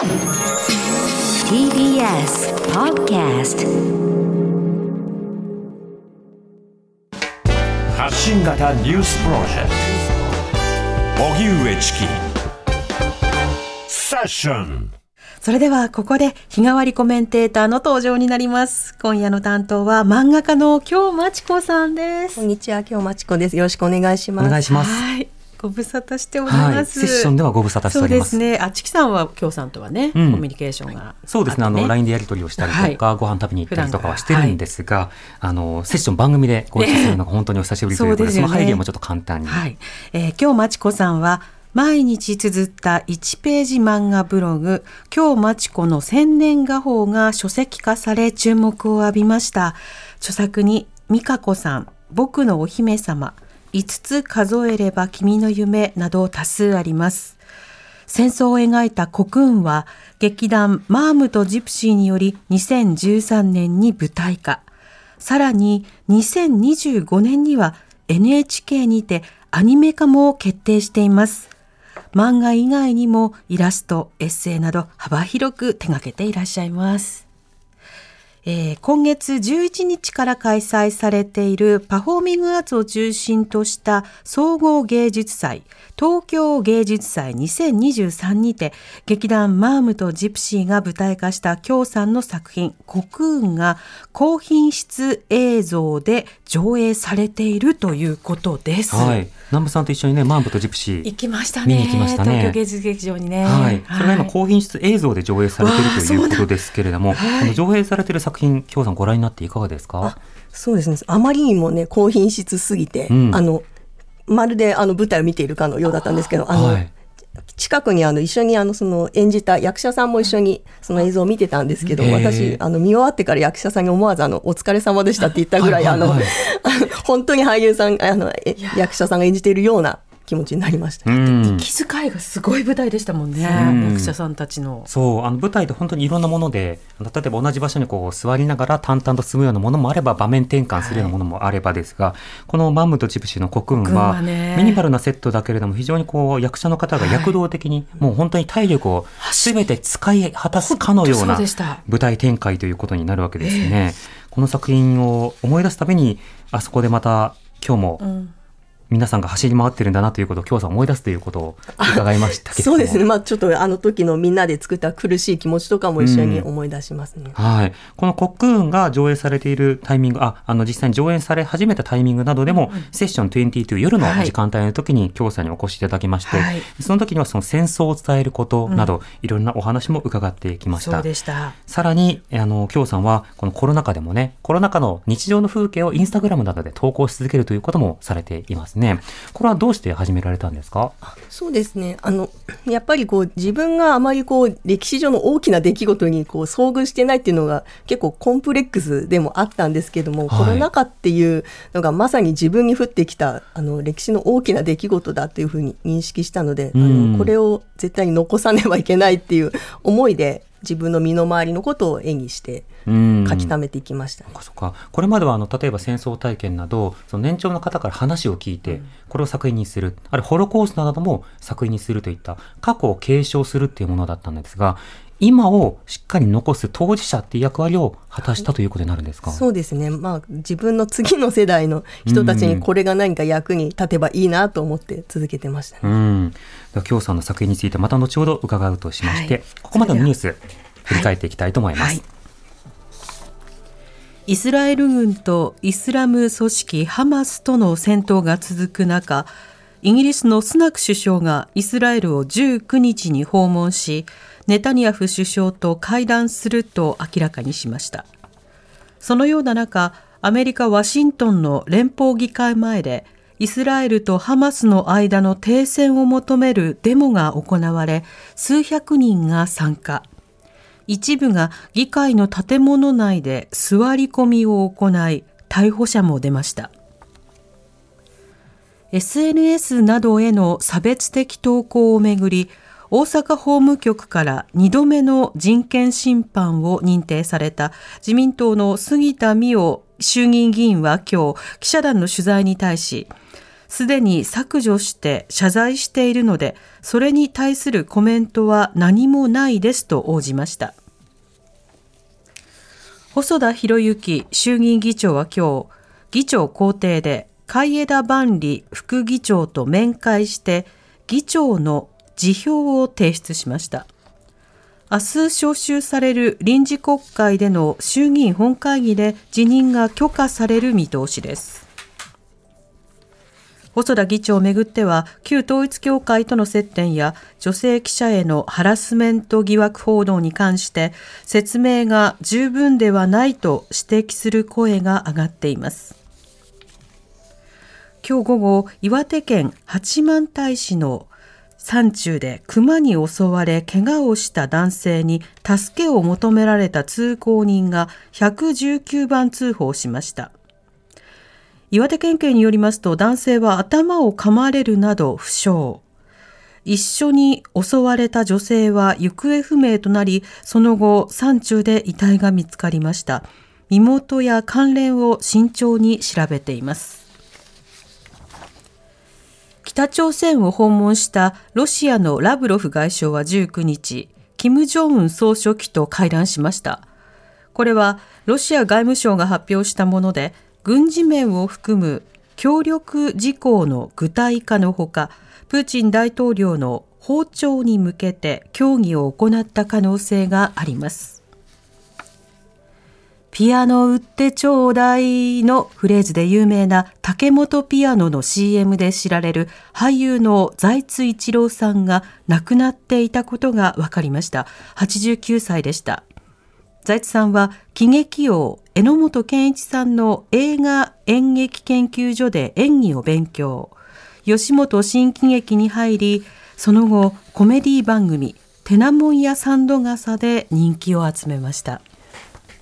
TBS Podcast 発信型ニュースプロジェクト荻上チキセッションそれではここで日替わりコメンテーターの登場になります。今夜の担当は漫画家の京真知子さんです。こんにちは、今日まちこです。よろしくお願いします。お願いします。はい。ご無沙汰しておりはい、ます。セッションではご無沙汰してそうおりま。ですすね。あ、チキさんは京さんとはね、うんコミュニケーションが、そうですね。あの、LINE でやり取りをしたりとか、ご飯食べに行ったりとかはしてるんですが、あの、セッション番組でご一緒するのが本当にお久しぶりということで、そうでねその背景もちょっと簡単に。はい。えー、今日まちこさんは、毎日綴った1ページ漫画ブログ、今日まちこの千年画報が書籍化され注目を浴びました。著作に、美香子さん、僕のお姫様、5つ数えれば君の夢など多数あります。戦争を描いたコクーンは劇団マームとジプシーにより2013年に舞台化。さらに2025年には NHK にてアニメ化も決定しています。漫画以外にもイラスト、エッセイなど幅広く手掛けていらっしゃいます。えー今月11日から開催されているパフォーミングアーツを中心とした総合芸術祭東京芸術祭2023にて劇団マームとジプシーが舞台化した京さんの作品「コクーン」が高品質映像で上映されているということです。はい。南部さんと一緒にね、マンブとジプシー。行きましたね。見に行きましたね東京芸術劇場にね。はい、それが今高品質映像で上映されているということですけれども、そうなんこの上映されている作品、今日さんご覧になっていかがですか？そうですね。あまりにもね、高品質すぎて、うんあの、まるであの舞台を見ているかのようだったんですけど、あの、はい。近くにあの一緒にあのその演じた役者さんも一緒にその映像を見てたんですけど、私あの見終わってから役者さんに思わずあのお疲れ様でしたって言ったぐらい、あの本当に俳優さんあのえ役者さんが演じているような気持ちになりました。うん。気遣いがすごい舞台でしたもんね。うん役者さんたちの。そう、あの舞台って本当にいろんなもので、例えば同じ場所にこう座りながら淡々と進むようなものもあれば、場面転換するようなものもあればですが、このマンムとジプシーのコクーンコクーンは、はねミニマルなセットだけれども、非常にこう役者の方が躍動的に、もう本当に体力を全て使い果たすかのような舞台展開ということになるわけですね。この作品を思い出すために、あそこでまた今日もうん皆さんが走り回ってるんだなということを今日さん思い出すということを伺いましたけども。そうですね。まあちょっとあの時のみんなで作った苦しい気持ちとかも一緒に思い出しますね。はい。このコックーンが上映されているタイミング、あ、あの実際に上演され始めたタイミングなどでも、セッション22夜のはい時間帯の時に京さんにお越しいただきまして、はいその時にはその戦争を伝えることなど、いろんなお話も伺ってきましそうた。でした。さらに、あの、京さんは、このコロナ禍でもね、コロナ禍の日常の風景をインスタグラムなどで投稿し続けるということもされていますね。これはどうして始められたんですか？そうですね。あの、やっぱりこう、自分があまりこう、歴史上の大きな出来事にこう、遭遇してないっていうのが結構コンプレックスでもあったんですけども、はい。コロナ禍っていうのがまさに自分に降ってきた、あの、歴史の大きな出来事だというふうに認識したので、あうん。の、これを絶対に残さねばいけないっていう思いで、自分の身の回りのことを絵にしてうん。書き溜めていきました。そっかそっか。これまではあの例えば戦争体験などその年長の方から話を聞いて、これを作品にする。あるいはホロコーストなども作品にするといった過去を継承するっていうものだったんですが今をしっかり残す当事者っていう役割を果たしたということになるんですか、そうですね。まあ、自分の次の世代の人たちにこれが何か役に立てばいいなと思って続けてましたね。うん。では、京さんの作品についてまた後ほど伺うとしまして、はいここまでのニュース、振り返っていきたいと思います。はいイスラエル軍とイスラム組織ハマスとの戦闘が続く中イギリスのスナク首相がイスラエルを19日に訪問しネタニヤフ首相と会談すると明らかにしました。そのような中アメリカ・ワシントンの連邦議会前でイスラエルとハマスの間の停戦を求めるデモが行われ数百人が参加。一部が議会の建物内で座り込みを行い逮捕者も出ました。SNS などへの差別的投稿をめぐり大阪法務局から2度目の人権侵犯を認定された自民党の杉田水脈衆議院議員は今日記者団の取材に対しすでに削除して謝罪しているので、それに対するコメントは何もないですと応じました。細田博之衆議院議長は今日、議長公邸で海枝万里副議長と面会して、議長の辞表を提出しました。明日召集される臨時国会での衆議院本会議で辞任が許可される見通しです。細田議長をめぐっては、旧統一教会との接点や女性記者へのハラスメント疑惑報道に関して説明が十分ではないと指摘する声が上がっています。今日午後、岩手県八幡平市の山中で熊に襲われ怪我をした男性に助けを求められた通行人が119番通報しました。岩手県警によりますと男性は頭を噛まれるなど負傷。一緒に襲われた女性は行方不明となり、その後山中で遺体が見つかりました。身元や関連を慎重に調べています。北朝鮮を訪問したロシアのラブロフ外相は19日、金正恩総書記と会談しました。これはロシア外務省が発表したもので、軍事面を含む協力事項の具体化のほか、プーチン大統領の訪朝に向けて協議を行った可能性があります。ピアノ売ってちょうだいのフレーズで有名な竹本ピアノの CM で知られる俳優の財津一郎さんが亡くなっていたことが分かりました。89歳でした。財津さんは喜劇王榎本健一さんの映画演劇研究所で演技を勉強。吉本新喜劇に入り、その後コメディ番組テナモンやサンドガサで人気を集めました。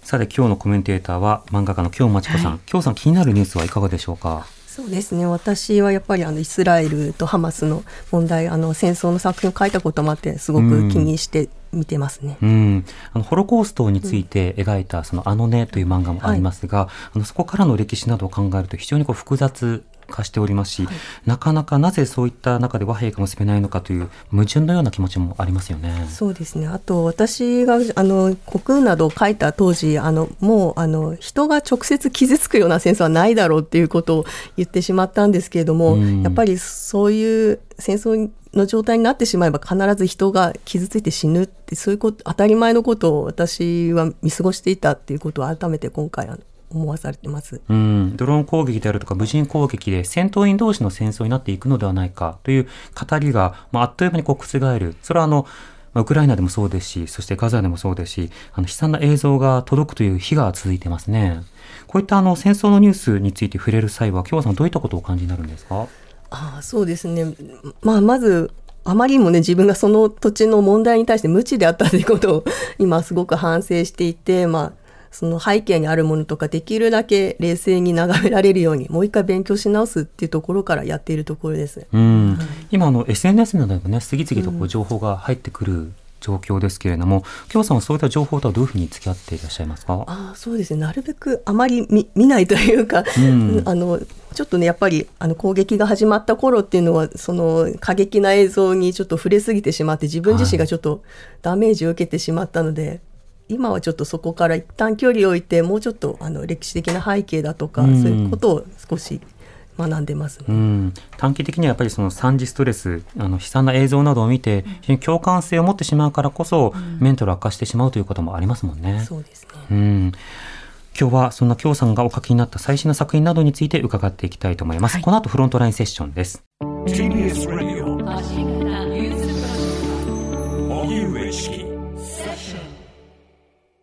さて今日のコメンテーターは漫画家の京真知子さん、京さん気になるニュースはいかがでしょうか？そうですね。私はやっぱりあのイスラエルとハマスの問題あの戦争の作品を書いたこともあってすごく気にして見てますね。うん、あのホロコーストについて描いたそのあのねという漫画もありますが、あのそこからの歴史などを考えると非常にこう複雑化しておりますし、なかなかなぜそういった中で和平が結べないのかという矛盾のような気持ちもありますよね。そうですね。あと私があの国運などを書いた当時あのもうあの人が直接傷つくような戦争はないだろうっていうことを言ってしまったんですけれども、うんやっぱりそういう戦争の状態になってしまえば必ず人が傷ついて死ぬってそういうこと当たり前のことを私は見過ごしていたっていうことを改めて今回思わされてます。うん、ドローン攻撃であるとか無人攻撃で戦闘員同士の戦争になっていくのではないかという語りが、まあ、あっという間にこう覆る。それはあの、まあウクライナでもそうですし、そしてガザでもそうですし、あの悲惨な映像が届くという日が続いてますね。こういったあの戦争のニュースについて触れる際は、今日さんどういったことをお感じになるんですか？ああそうですね、まあ、まずあまりにもね自分がその土地の問題に対して無知であったということを今すごく反省していて、まあ、その背景にあるものとかできるだけ冷静に眺められるようにもう一回勉強し直すっていうところからやっているところです。うん、今あの SNS などでもね次々とこう情報が入ってくる状況ですけれども、京さんはそういった情報とはどういうふうに付き合っていらっしゃいますか？ああそうですね。なるべくあまり見見ないというか、うん。あのちょっとねやっぱりあの攻撃が始まった頃っていうのはその過激な映像にちょっと触れすぎてしまって自分自身がちょっとダメージを受けてしまったので、今はちょっとそこから一旦距離を置いてもうちょっとあの歴史的な背景だとか、うん。そういうことを少し学んでますね。うん、短期的にはやっぱりその三次ストレスあの悲惨な映像などを見て非常に共感性を持ってしまうからこそ、メンタル悪化してしまうということもありますもんね。そうですね。うん。今日はそんな京さんがお書きになった最新の作品などについて伺っていきたいと思います。はい。この後フロントラインセッションです。TBS Radio 荻上チキ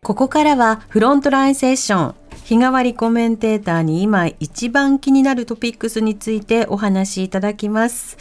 ここからはフロントラインセッション。日替わりコメンテーターに今一番気になるトピックスについてお話しいただきます。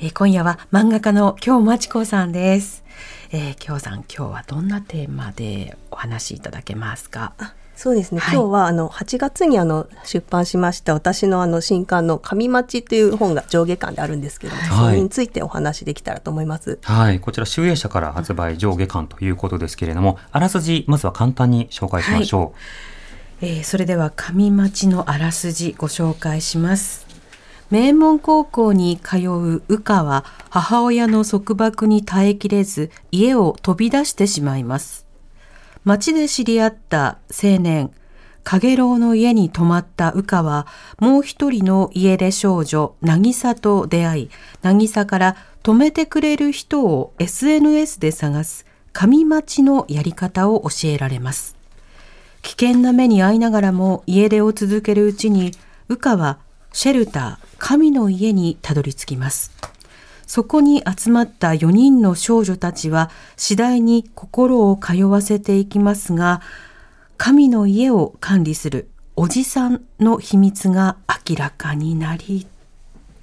え今夜は漫画家の京真知子さんです。えー、京さん、今日はどんなテーマでお話しいただけますか？そうですね、はい。今日はあの8月にあの出版しました私のあの新刊の「神町」という本が上下巻であるんですけども、はい。それについてお話できたらと思います。はい、こちら集英社から発売上下巻ということですけれども、あらすじまずは簡単に紹介しましょえーそれでは上町のあらすじご紹介します。名門高校に通う羽花は母親の束縛に耐えきれず家を飛び出してしまいます。町で知り合った青年、影郎の家に泊まった羽花はもう一人の家出少女、渚と出会い、渚から泊めてくれる人を SNS で探す神待ちのやり方を教えられます。危険な目に遭いながらも家出を続けるうちに、羽花はシェルター、神の家にたどり着きます。そこに集まった4人の少女たちは次第に心を通わせていきますが、神の家を管理するおじさんの秘密が明らかになり、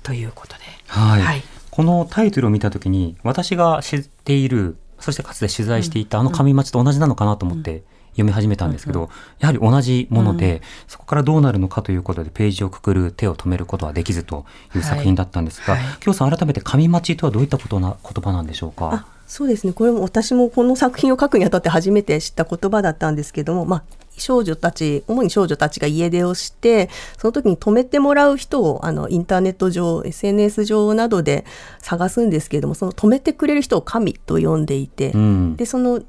ということで。はい、はいこのタイトルを見たときに私が知っているそしてかつて取材していたあの神町と同じなのかなと思って読み始めたんですけど、やはり同じもので、そこからどうなるのかということでページをくくる手を止めることはできずという作品だったんですが、はい。はい今日さん改めて神町とはどういったことな言葉なんでしょうか？あ。そうですね。これも私もこの作品を書くにあたって初めて知った言葉だったんですけども、まあ、少女たち主に少女たちが家出をしてその時に泊めてもらう人をあのインターネット上 SNS 上などで探すんですけれどもその泊めてくれる人を神と呼んでいて、うん。でその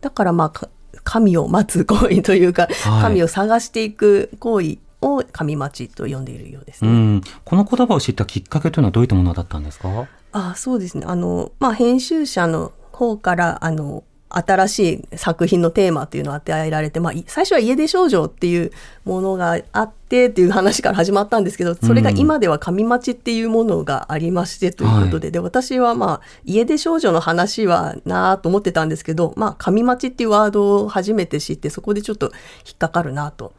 だからまあか神を待つ行為というか、はい。神を探していく行為を神待ちと呼んでいるようですね。うん、この言葉を知ったきっかけというのはどういったものだったんですか？あそうですね。あの、まあ、編集者の方からあの新しい作品のテーマっていうのを与えられて、まあ、い最初は家出少女っていうものがあってっていう話から始まったんですけどそれが今では神待ちっていうものがありましてということで,、で私はまあ家出少女の話はなあと思ってたんですけど、まあ、神待ちっていうワードを初めて知ってそこでちょっと引っかかるなと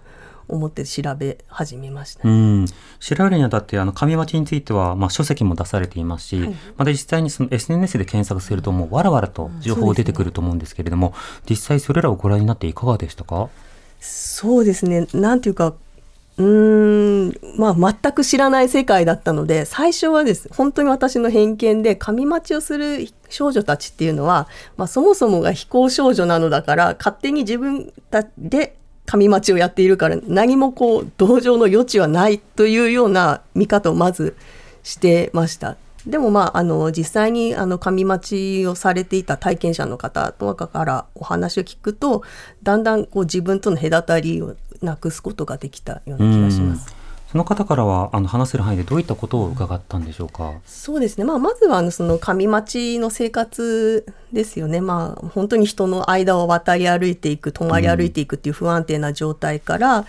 思って調べ始めました。うん、調べるにあたってあの紙町については、まあ、書籍も出されていますし、また実際にその SNS で検索するともうわらわらと情報出てくると思うんですけれども、実際それらをご覧になっていかがでしたか？そうですね。なんていうか、うーん、まあ全く知らない世界だったので、最初はです。本当に私の偏見で、神待ちをする少女たちっていうのは、まあそもそもが非行少女なのだから、勝手に自分たちで神待ちをやっているから、何もこう、同情の余地はないというような見方をまずしてました。でもまあ、あの、実際にあの、神待ちをされていた体験者の方とかからお話を聞くと、だんだんこう自分との隔たりをなくすことができたような気がします。その方からはあの話せる範囲でどういったことを伺ったんでしょうか？そうですね。まあ、まずは、あの、その、神待ちの生活ですよね。まあ、本当に人の間を渡り歩いていく、泊まり歩いていくっていう不安定な状態から、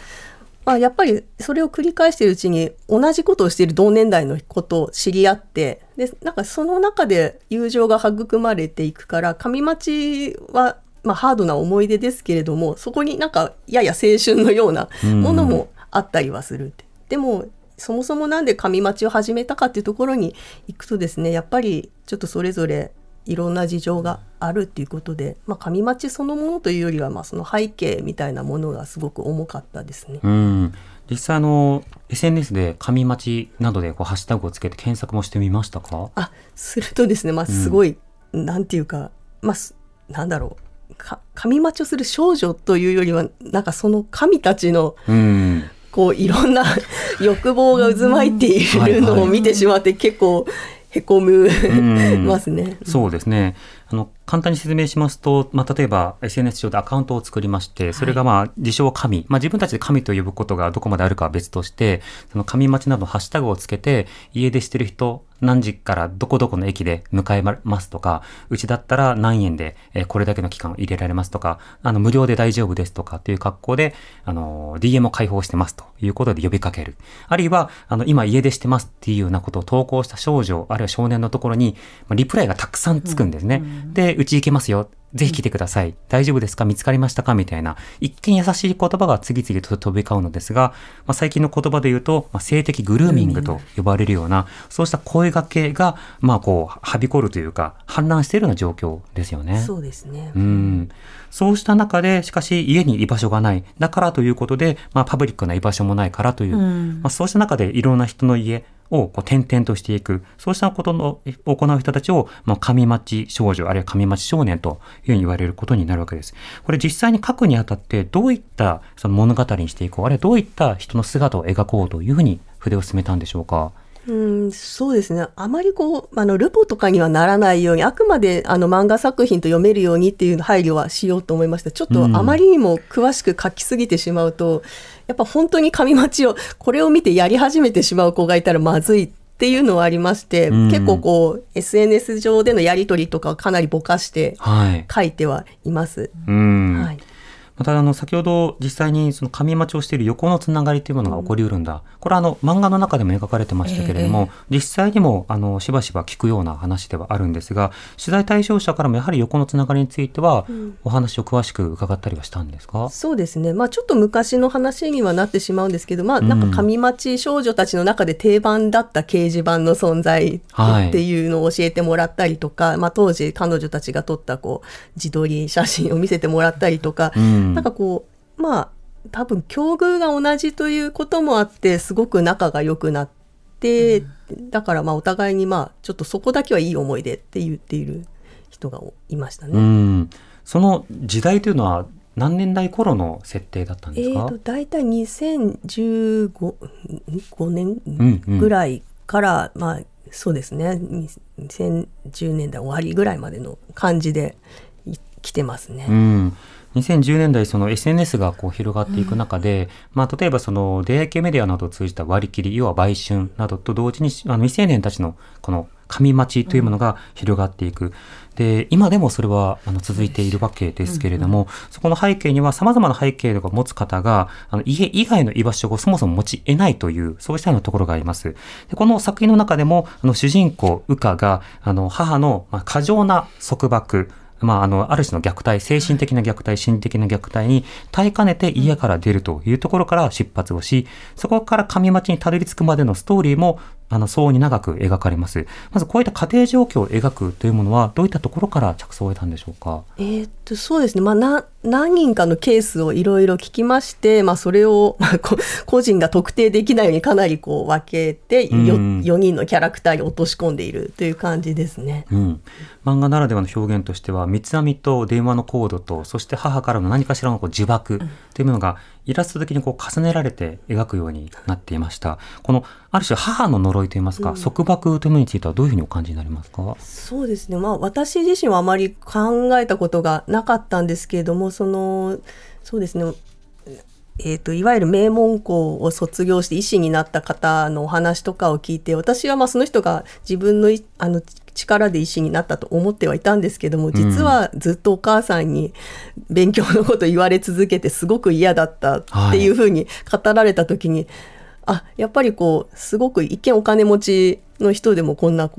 まあ、やっぱりそれを繰り返しているうちに同じことをしている同年代のことを知り合ってでなんかその中で友情が育まれていくから上町は、まあ、ハードな思い出ですけれどもそこになんかやや青春のようなものもあったりはするって。でもそもそもなんで上町を始めたかっていうところに行くとですねやっぱりちょっとそれぞれいろんな事情があるっていうことで、まあ、上町そのものというよりは、まあ、その背景みたいなものがすごく重かったですね。うん。実際あの SNS で紙町などでこうハッシュタグをつけて検索もしてみましたか？あするとですね、まあ、すごい、なんていうか、まあ、すなんだろう。か神待ちをする少女というよりはなんかその神たちのうんこういろんな 欲望が渦巻いているのを見てしまって結構へこむんますね。そうですね。あの、簡単に説明しますと、まあ、例えば SNS 上でアカウントを作りまして、それがまあ、自称神。まあ、自分たちで神と呼ぶことがどこまであるかは別として、その神待ちなどのハッシュタグをつけて、家出してる人、何時からどこどこの駅で迎えますとか、うちだったら何円で、えーこれだけの期間入れられますとか、あの、無料で大丈夫ですとかっていう格好で、あの、DM を開放してますということで呼びかける。あるいは、あの、今家出してますっていうようなことを投稿した少女、あるいは少年のところに、まあリプライがたくさんつくんですね。で、うち行けますよ。ぜひ来てください。大丈夫ですか？見つかりましたか？みたいな、一見優しい言葉が次々と飛び交うのですが、まあ、最近の言葉で言うと、まあ、性的グルーミングと呼ばれるような、そうした声掛けが、まあこう、はびこるというか、氾濫しているような状況ですよね。そうですね。うんそうした中で、しかし家に居場所がない。だからということで、まあパブリックな居場所もないからという、うんまあそうした中でいろんな人の家をこう転々としていく。そうしたことの行う人たちを、まあ神町少女、あるいは神町少年というふうに言われることになるわけです。これ実際に書くにあたって、どういったその物語にしていこう、あるいはどういった人の姿を描こうというふうに筆を進めたんでしょうか？うん、そうですね。あまりこう、あの、ルポとかにはならないように、あくまであの漫画作品と読めるようにっていう配慮はしようと思いました。ちょっとあまりにも詳しく書きすぎてしまうと、やっぱ本当に紙待ちを、これを見てやり始めてしまう子がいたらまずいっていうのはありまして、うん結構こう、SNS 上でのやりとりとかをかなりぼかしてはい。書いてはいます。うん。はい。またあの先ほど実際にその紙待ちをしている横のつながりというものが起こりうるんだ、これはあの漫画の中でも描かれてましたけれども、実際にもあのしばしば聞くような話ではあるんですが取材対象者からもやはり横のつながりについてはお話を詳しく伺ったりはしたんですか、そうですね、まあ、ちょっと昔の話にはなってしまうんですけど、まあ、なんか上町少女たちの中で定番だった掲示板の存在はいっていうのを教えてもらったりとか、まあ、当時彼女たちが撮ったこう自撮り写真を見せてもらったりとか、うんなんかこうまあ多分境遇が同じということもあってすごく仲が良くなって、だからまあお互いにまあちょっとそこだけはいい思い出って言っている人がいましたね。うん。その時代というのは何年代頃の設定だったんですか、えー、と大体2015 5年んうん。ぐらいから、まあそうですね。2010年代終わりぐらいまでの感じでい来てますね。うん、2010年代その SNS がこう広がっていく中で、まあ、例えばその出会い系メディアなどを通じた割り切り要は売春などと同時にあの未成年たちのこの紙待ちというものが広がっていく。で今でもそれはあの続いているわけですけれども、そこの背景には様々な背景を持つ方があの家以外の居場所をそもそも持ち得ないというそうしたようなところがあります。でこの作品の中でもあの主人公羽花があの母の、過剰な束縛まあ、あの、ある種の虐待、精神的な虐待、心理的な虐待に耐えかねて家から出るというところから出発をし、そこから上町にたどり着くまでのストーリーも、あの、相応に長く描かれます。まずこういった家庭状況を描くというものは、どういったところから着想を得たんでしょうか？えーっとそうですね、まあ、な何人かのケースをいろいろ聞きまして、まあ、それを、まあ、こ個人が特定できないようにかなりこう分けて、ようん。4人のキャラクターに落とし込んでいるという感じですね。うん、漫画ならではの表現としては三つ編みと電話のコードとそして母からの何かしらのこう呪縛というものがイラスト的にこう重ねられて描くようになっていました。このある種母の呪いといいますか、束縛というものについてはどういうふうにお感じになりますか？そうですね、まあ、私自身はあまり考えたことがなかったんですけれどもそのそうですねえー、といわゆる名門校を卒業して医師になった方のお話とかを聞いて私はまあその人が自分のいあの力で医師になったと思ってはいたんですけども実はずっとお母さんに勉強のこと言われ続けてすごく嫌だったっていうふうに語られた時に、あやっぱりこうすごく一見お金持ちの人でもこんな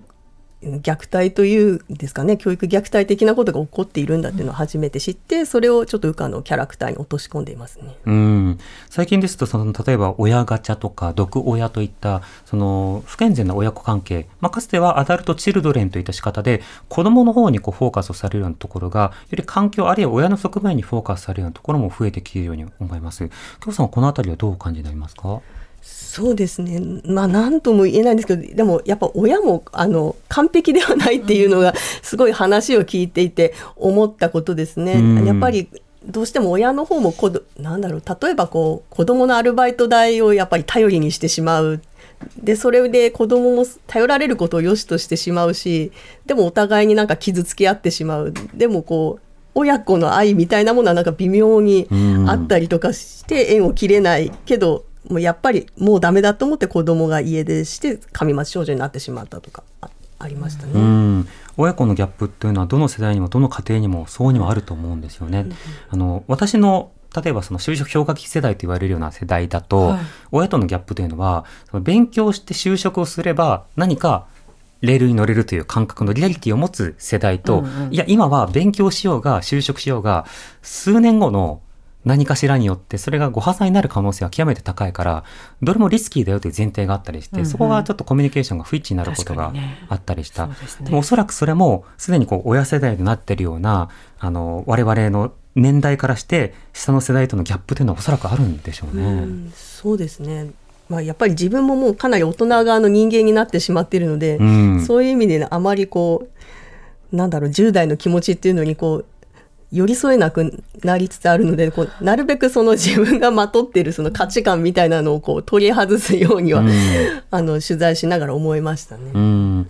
虐待というんですかね教育虐待的なことが起こっているんだっていうのを初めて知ってそれをちょっと羽化のキャラクターに落とし込んでいますね。うん最近ですとその例えば親ガチャとか毒親といったその不健全な親子関係、まあ、かつてはアダルト・チルドレンといった仕方で子供の方にこうフォーカスをされるようなところがより環境あるいは親の側面にフォーカスされるようなところも増えてきているように思います。京さんはこのあたりはどうお感じになりますか？そうですね。まあ何とも言えないんですけど、でもやっぱ親もあの完璧ではないっていうのがすごい話を聞いていて思ったことですね。うんやっぱりどうしても親の方もこどなんだろう例えばこう子供のアルバイト代をやっぱり頼りにしてしまう。でそれで子供も頼られることを良しとしてしまうしでもお互いになんか傷つけ合ってしまうでもこう親子の愛みたいなものはなんか微妙にあったりとかして縁を切れないけどもうやっぱりもうダメだと思って子供が家出して上町少女になってしまったとかあありましたね。うん、親子のギャップというのはどの世代にもどの家庭にも相応にはあると思うんですよね。あの私の例えばその就職氷河期世代と言われるような世代だと、はい親とのギャップというのはその勉強して就職をすれば何かレールに乗れるという感覚のリアリティを持つ世代と、うんうんいや今は勉強しようが就職しようが数年後の何かしらによってそれがご破産になる可能性は極めて高いからどれもリスキーだよという前提があったりして、うんうん。そこがちょっとコミュニケーションが不一致になることがあったりした。ね。でもおそらくそれもすでにこう親世代になってるようなあの我々の年代からして下の世代とのギャップというのはおそらくあるんでしょうね。うんそうですね、まあ、やっぱり自分ももうかなり大人側の人間になってしまっているので、うん。そういう意味で、ね、あまりこうなんだろう10代の気持ちっていうのにこう寄り添えなくなりつつあるのでこうなるべくその自分がまとっているその価値観みたいなのをこう取り外すようには、あの取材しながら思いましたね。うん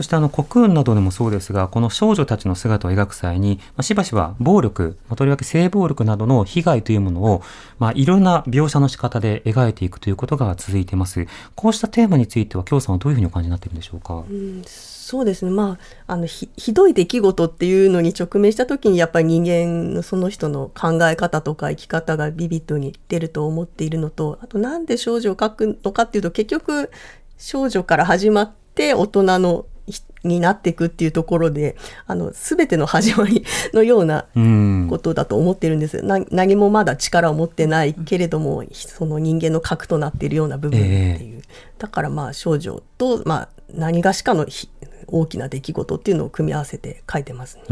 そしてあの国運などでもそうですが、この少女たちの姿を描く際に、まあ、しばしば暴力、まあ、とりわけ性暴力などの被害というものを、まあ、いろんな描写の仕方で描いていくということが続いています。こうしたテーマについては、京さんはどういうふうにお感じになっているんでしょうか？うんそうですね、まあ、あのひひどい出来事っていうのに直面した時にやっぱり人間のその人の考え方とか生き方がビビッドに出ると思っているのとあとなんで少女を描くのかっていうと結局少女から始まって大人のになっていくっていうところであの全ての始まりのようなうんことだと思ってるんです。な何もまだ力を持ってないけれども、その人間の核となっているような部分っていう。だからまあ少女と、まあ、何がしかのひ大きな出来事っていうのを組み合わせて書いてますね。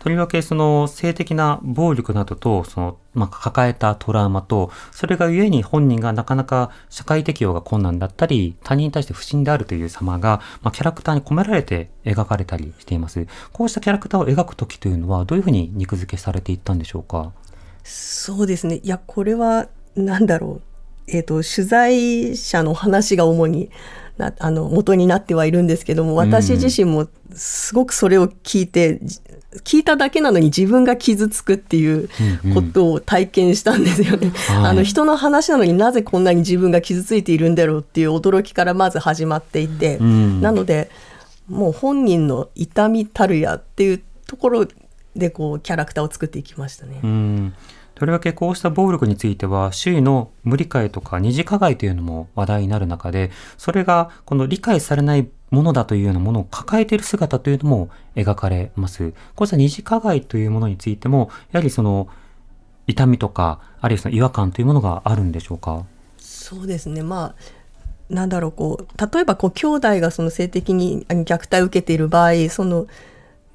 とりわけその性的な暴力などとその、まあ、抱えたトラウマとそれがゆえに本人がなかなか社会適応が困難だったり他人に対して不信であるという様が、まあ、キャラクターに込められて描かれたりしていますこうしたキャラクターを描く時というのはどういうふうに肉付けされていったんでしょうか？そうですね。いや、これは、なんだろう。えっ、と、取材者の話が主にな、あの、元になってはいるんですけども、私自身もすごくそれを聞いて、じ聞いただけなのに自分が傷つくっていうことを体験したんですよね。はい。あの、人の話なのになぜこんなに自分が傷ついているんだろうっていう驚きからまず始まっていて、うん。なので、もう本人の痛みたるやっていうところで、こう、キャラクターを作っていきましたね。うんとりわけこうした暴力については周囲の無理解とか二次加害というのも話題になる中でそれがこの理解されないものだというようなものを抱えている姿というのも描かれます。こうした二次加害というものについてもやはりその痛みとかあるいはその違和感というものがあるんでしょうか？そうですねまあなんだろうこう例えばこう兄弟がその性的に虐待を受けている場合その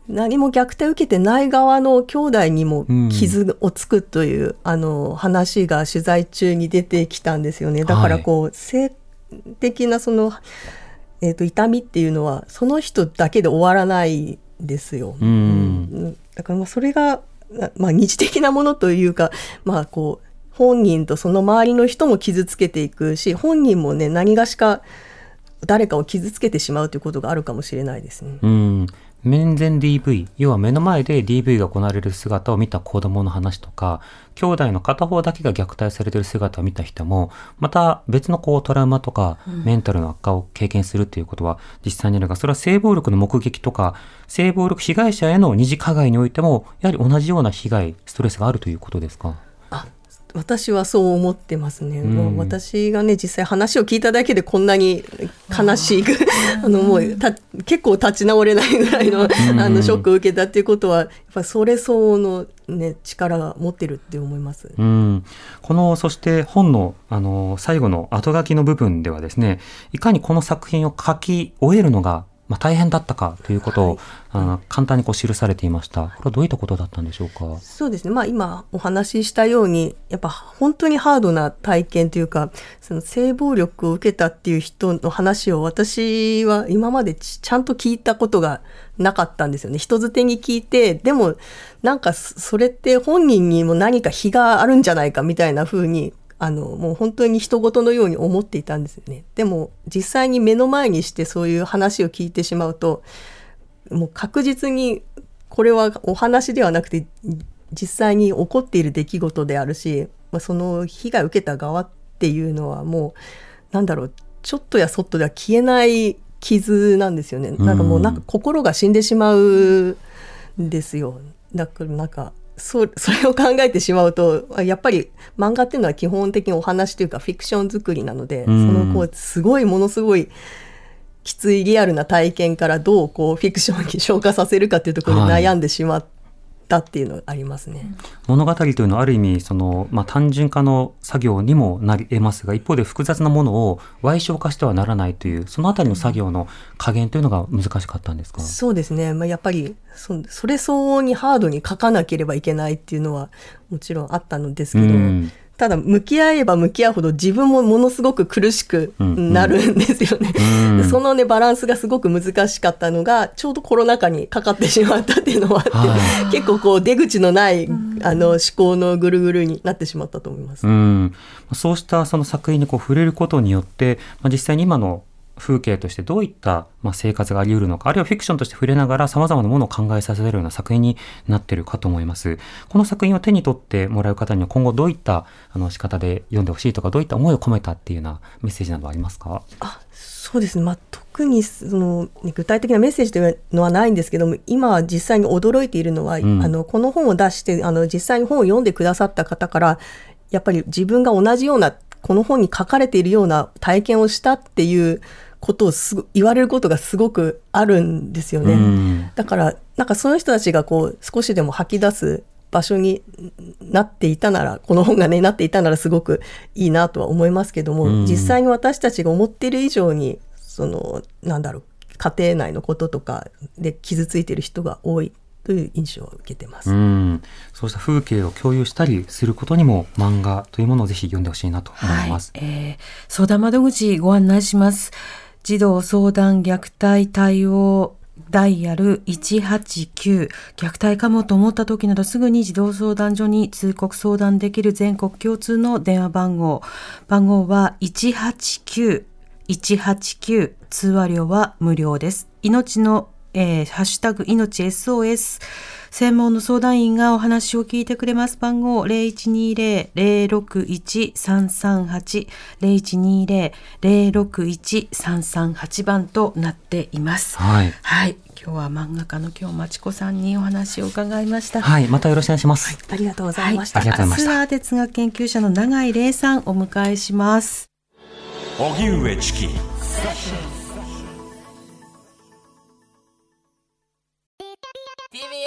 何も虐待を受けてない側の兄弟にも傷をつくという、あの話が取材中に出てきたんですよね。だからこう、性的なその、えー、と痛みっていうのはその人だけで終わらないですよ。うんうんだからまあそれが、なまあ、二次的なものというか、まあ、こう本人とその周りの人も傷つけていくし本人もね何がしか誰かを傷つけてしまうということがあるかもしれないですね。うん面前 DV 要は目の前で DV が行われる姿を見た子供の話とか兄弟の片方だけが虐待されている姿を見た人もまた別のこうトラウマとかメンタルの悪化を経験するっていうことは実際にあるがそれは性暴力の目撃とか性暴力被害者への二次加害においてもやはり同じような被害ストレスがあるということですか？あ私はそう思ってますね、ん。もう私がね実際話を聞いただけでこんなに悲しいあのもうた結構立ち直れないぐらいのあのショックを受けたっていうことはやっぱそれ相応の、ね、力が持ってるって思います。うん、このそして本のあの最後の後書きの部分ではですねいかにこの作品を書き終えるのが、まあ、大変だったかということを、はい簡単にこう記されていましたこれはどういったことだったんでしょうか？そうですね。まあ今お話ししたように、やっぱ本当にハードな体験というか、その性暴力を受けたっていう人の話を私は今までちちゃんと聞いたことがなかったんですよね。人づてに聞いて、でもなんかそそれって本人にも何か非があるんじゃないかみたいな風に、あの、もう本当に人事のように思っていたんですよね。でも実際に目の前にしてそういう話を聞いてしまうと、もう確実にこれはお話ではなくて実際に起こっている出来事であるし、まあ、その被害を受けた側っていうのはもうなんだろうちょっとやそっとでは消えない傷なんですよね。なんかもうなんか心が死んでしまうんですよ。だからなんかそ それを考えてしまうとあやっぱり漫画っていうのは基本的にお話というかフィクション作りなので、うん。そのこうすごいものすごいきついリアルな体験からどうこうフィクションに消化させるかっていうところではい。悩んでしまったっていうのがありますね。物語というのはある意味その、まあ、単純化の作業にもなり得ますが一方で複雑なものを歪小化してはならないというそのあたりの作業の加減というのが難しかったんですか、そうですね、まあ、やっぱりそそれ相応にハードに書かなければいけないっていうのはもちろんあったのですけど、うんただ向き合えば向き合うほど自分もものすごく苦しくなるんですよね。うん。そのねバランスがすごく難しかったのがちょうどコロナ禍にかかってしまったっていうのもあって、は結構こう出口のないあの思考のぐるぐるになってしまったと思います。うん、そうしたその作品にこう触れることによって、まあ、実際に今の風景としてどういったまあ生活があり得るのか、あるいはフィクションとして触れながら様々なものを考えさせるような作品になっているかと思います。この作品を手に取ってもらう方には今後どういったあの仕方で読んでほしいとか、どういった思いを込めたっていうようなメッセージなどはありますか？あそうですね、まあ、特にその、ね具体的なメッセージというのはないんですけども今実際に驚いているのは、ん。あのこの本を出してあの実際に本を読んでくださった方からやっぱり自分が同じようなこの本に書かれているような体験をしたっていうことをすご言われることがすごくあるんですよね。うんだからなんかその人たちがこう少しでも吐き出す場所になっていたならこの本がねなっていたならすごくいいなとは思いますけども、うん実際に私たちが思っている以上にそのなんだろう家庭内のこととかで傷ついている人が多いという印象を受けてます。うん、そうした風景を共有したりすることにも漫画というものをぜひ読んでほしいなと思います。はいえー相談窓口ご案内します。児童相談虐待対応ダイヤル189虐待かもと思った時などすぐに児童相談所に通告相談できる全国共通の電話番号。番号は189 189通話料は無料です。命の、えーハッシュタグ命 SOS 専門の相談員がお話を聞いてくれます。番号0120-061-338 0120-061-338番となっています。はい。はい。今日は漫画家の京町子さんにお話を伺いました。はい、またよろしくお願いします。ありがとうございました。ありがとうございました明日は哲学研究者の永井玲さんお迎えします。荻上チキ